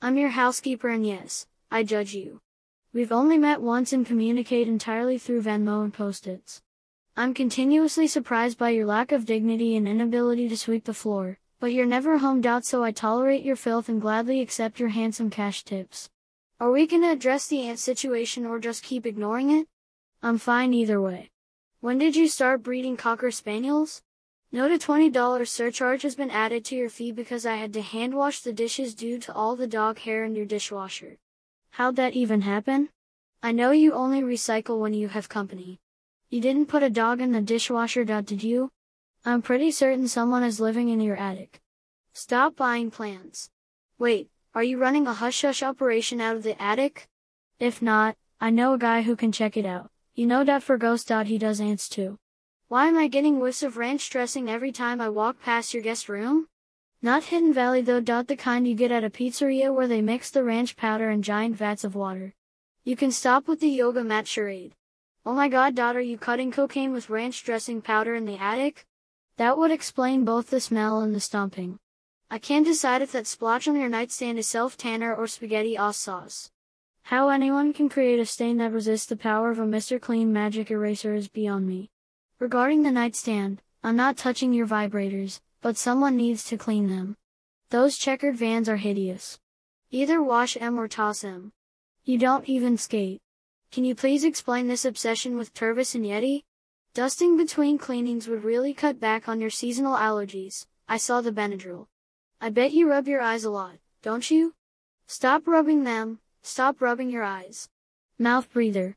I'm your housekeeper and yes, I judge you. We've only met once and communicate entirely through Venmo and post-its. I'm continuously surprised by your lack of dignity and inability to sweep the floor, but you're never homed out so I tolerate your filth and gladly accept your handsome cash tips. Are we gonna address the ant situation or just keep ignoring it? I'm fine either way. When did you start breeding Cocker Spaniels? Note a $20 surcharge has been added to your fee because I had to hand wash the dishes due to all the dog hair in your dishwasher. How'd that even happen? I know you only recycle when you have company. You didn't put a dog in the dishwasher, did you? I'm pretty certain someone is living in your attic. Stop buying plants. Wait, are you running a hush-hush operation out of the attic? If not, I know a guy who can check it out. You know that for ghost. Dot he does ants too. Why am I getting whiffs of ranch dressing every time I walk past your guest room? Not Hidden Valley though. The kind you get at a pizzeria where they mix the ranch powder in giant vats of water. You can stop with the yoga mat charade. Oh my god, Dot, are you cutting cocaine with ranch dressing powder in the attic? That would explain both the smell and the stomping. I can't decide if that splotch on your nightstand is self-tanner or spaghetti sauce. How anyone can create a stain that resists the power of a Mr. Clean magic eraser is beyond me. Regarding the nightstand, I'm not touching your vibrators, but someone needs to clean them. Those checkered vans are hideous. Either wash them or toss them. You don't even skate. Can you please explain this obsession with Tervis and Yeti? Dusting between cleanings would really cut back on your seasonal allergies. I saw the Benadryl. I bet you rub your eyes a lot, don't you? Stop rubbing them, stop rubbing your eyes. Mouth breather.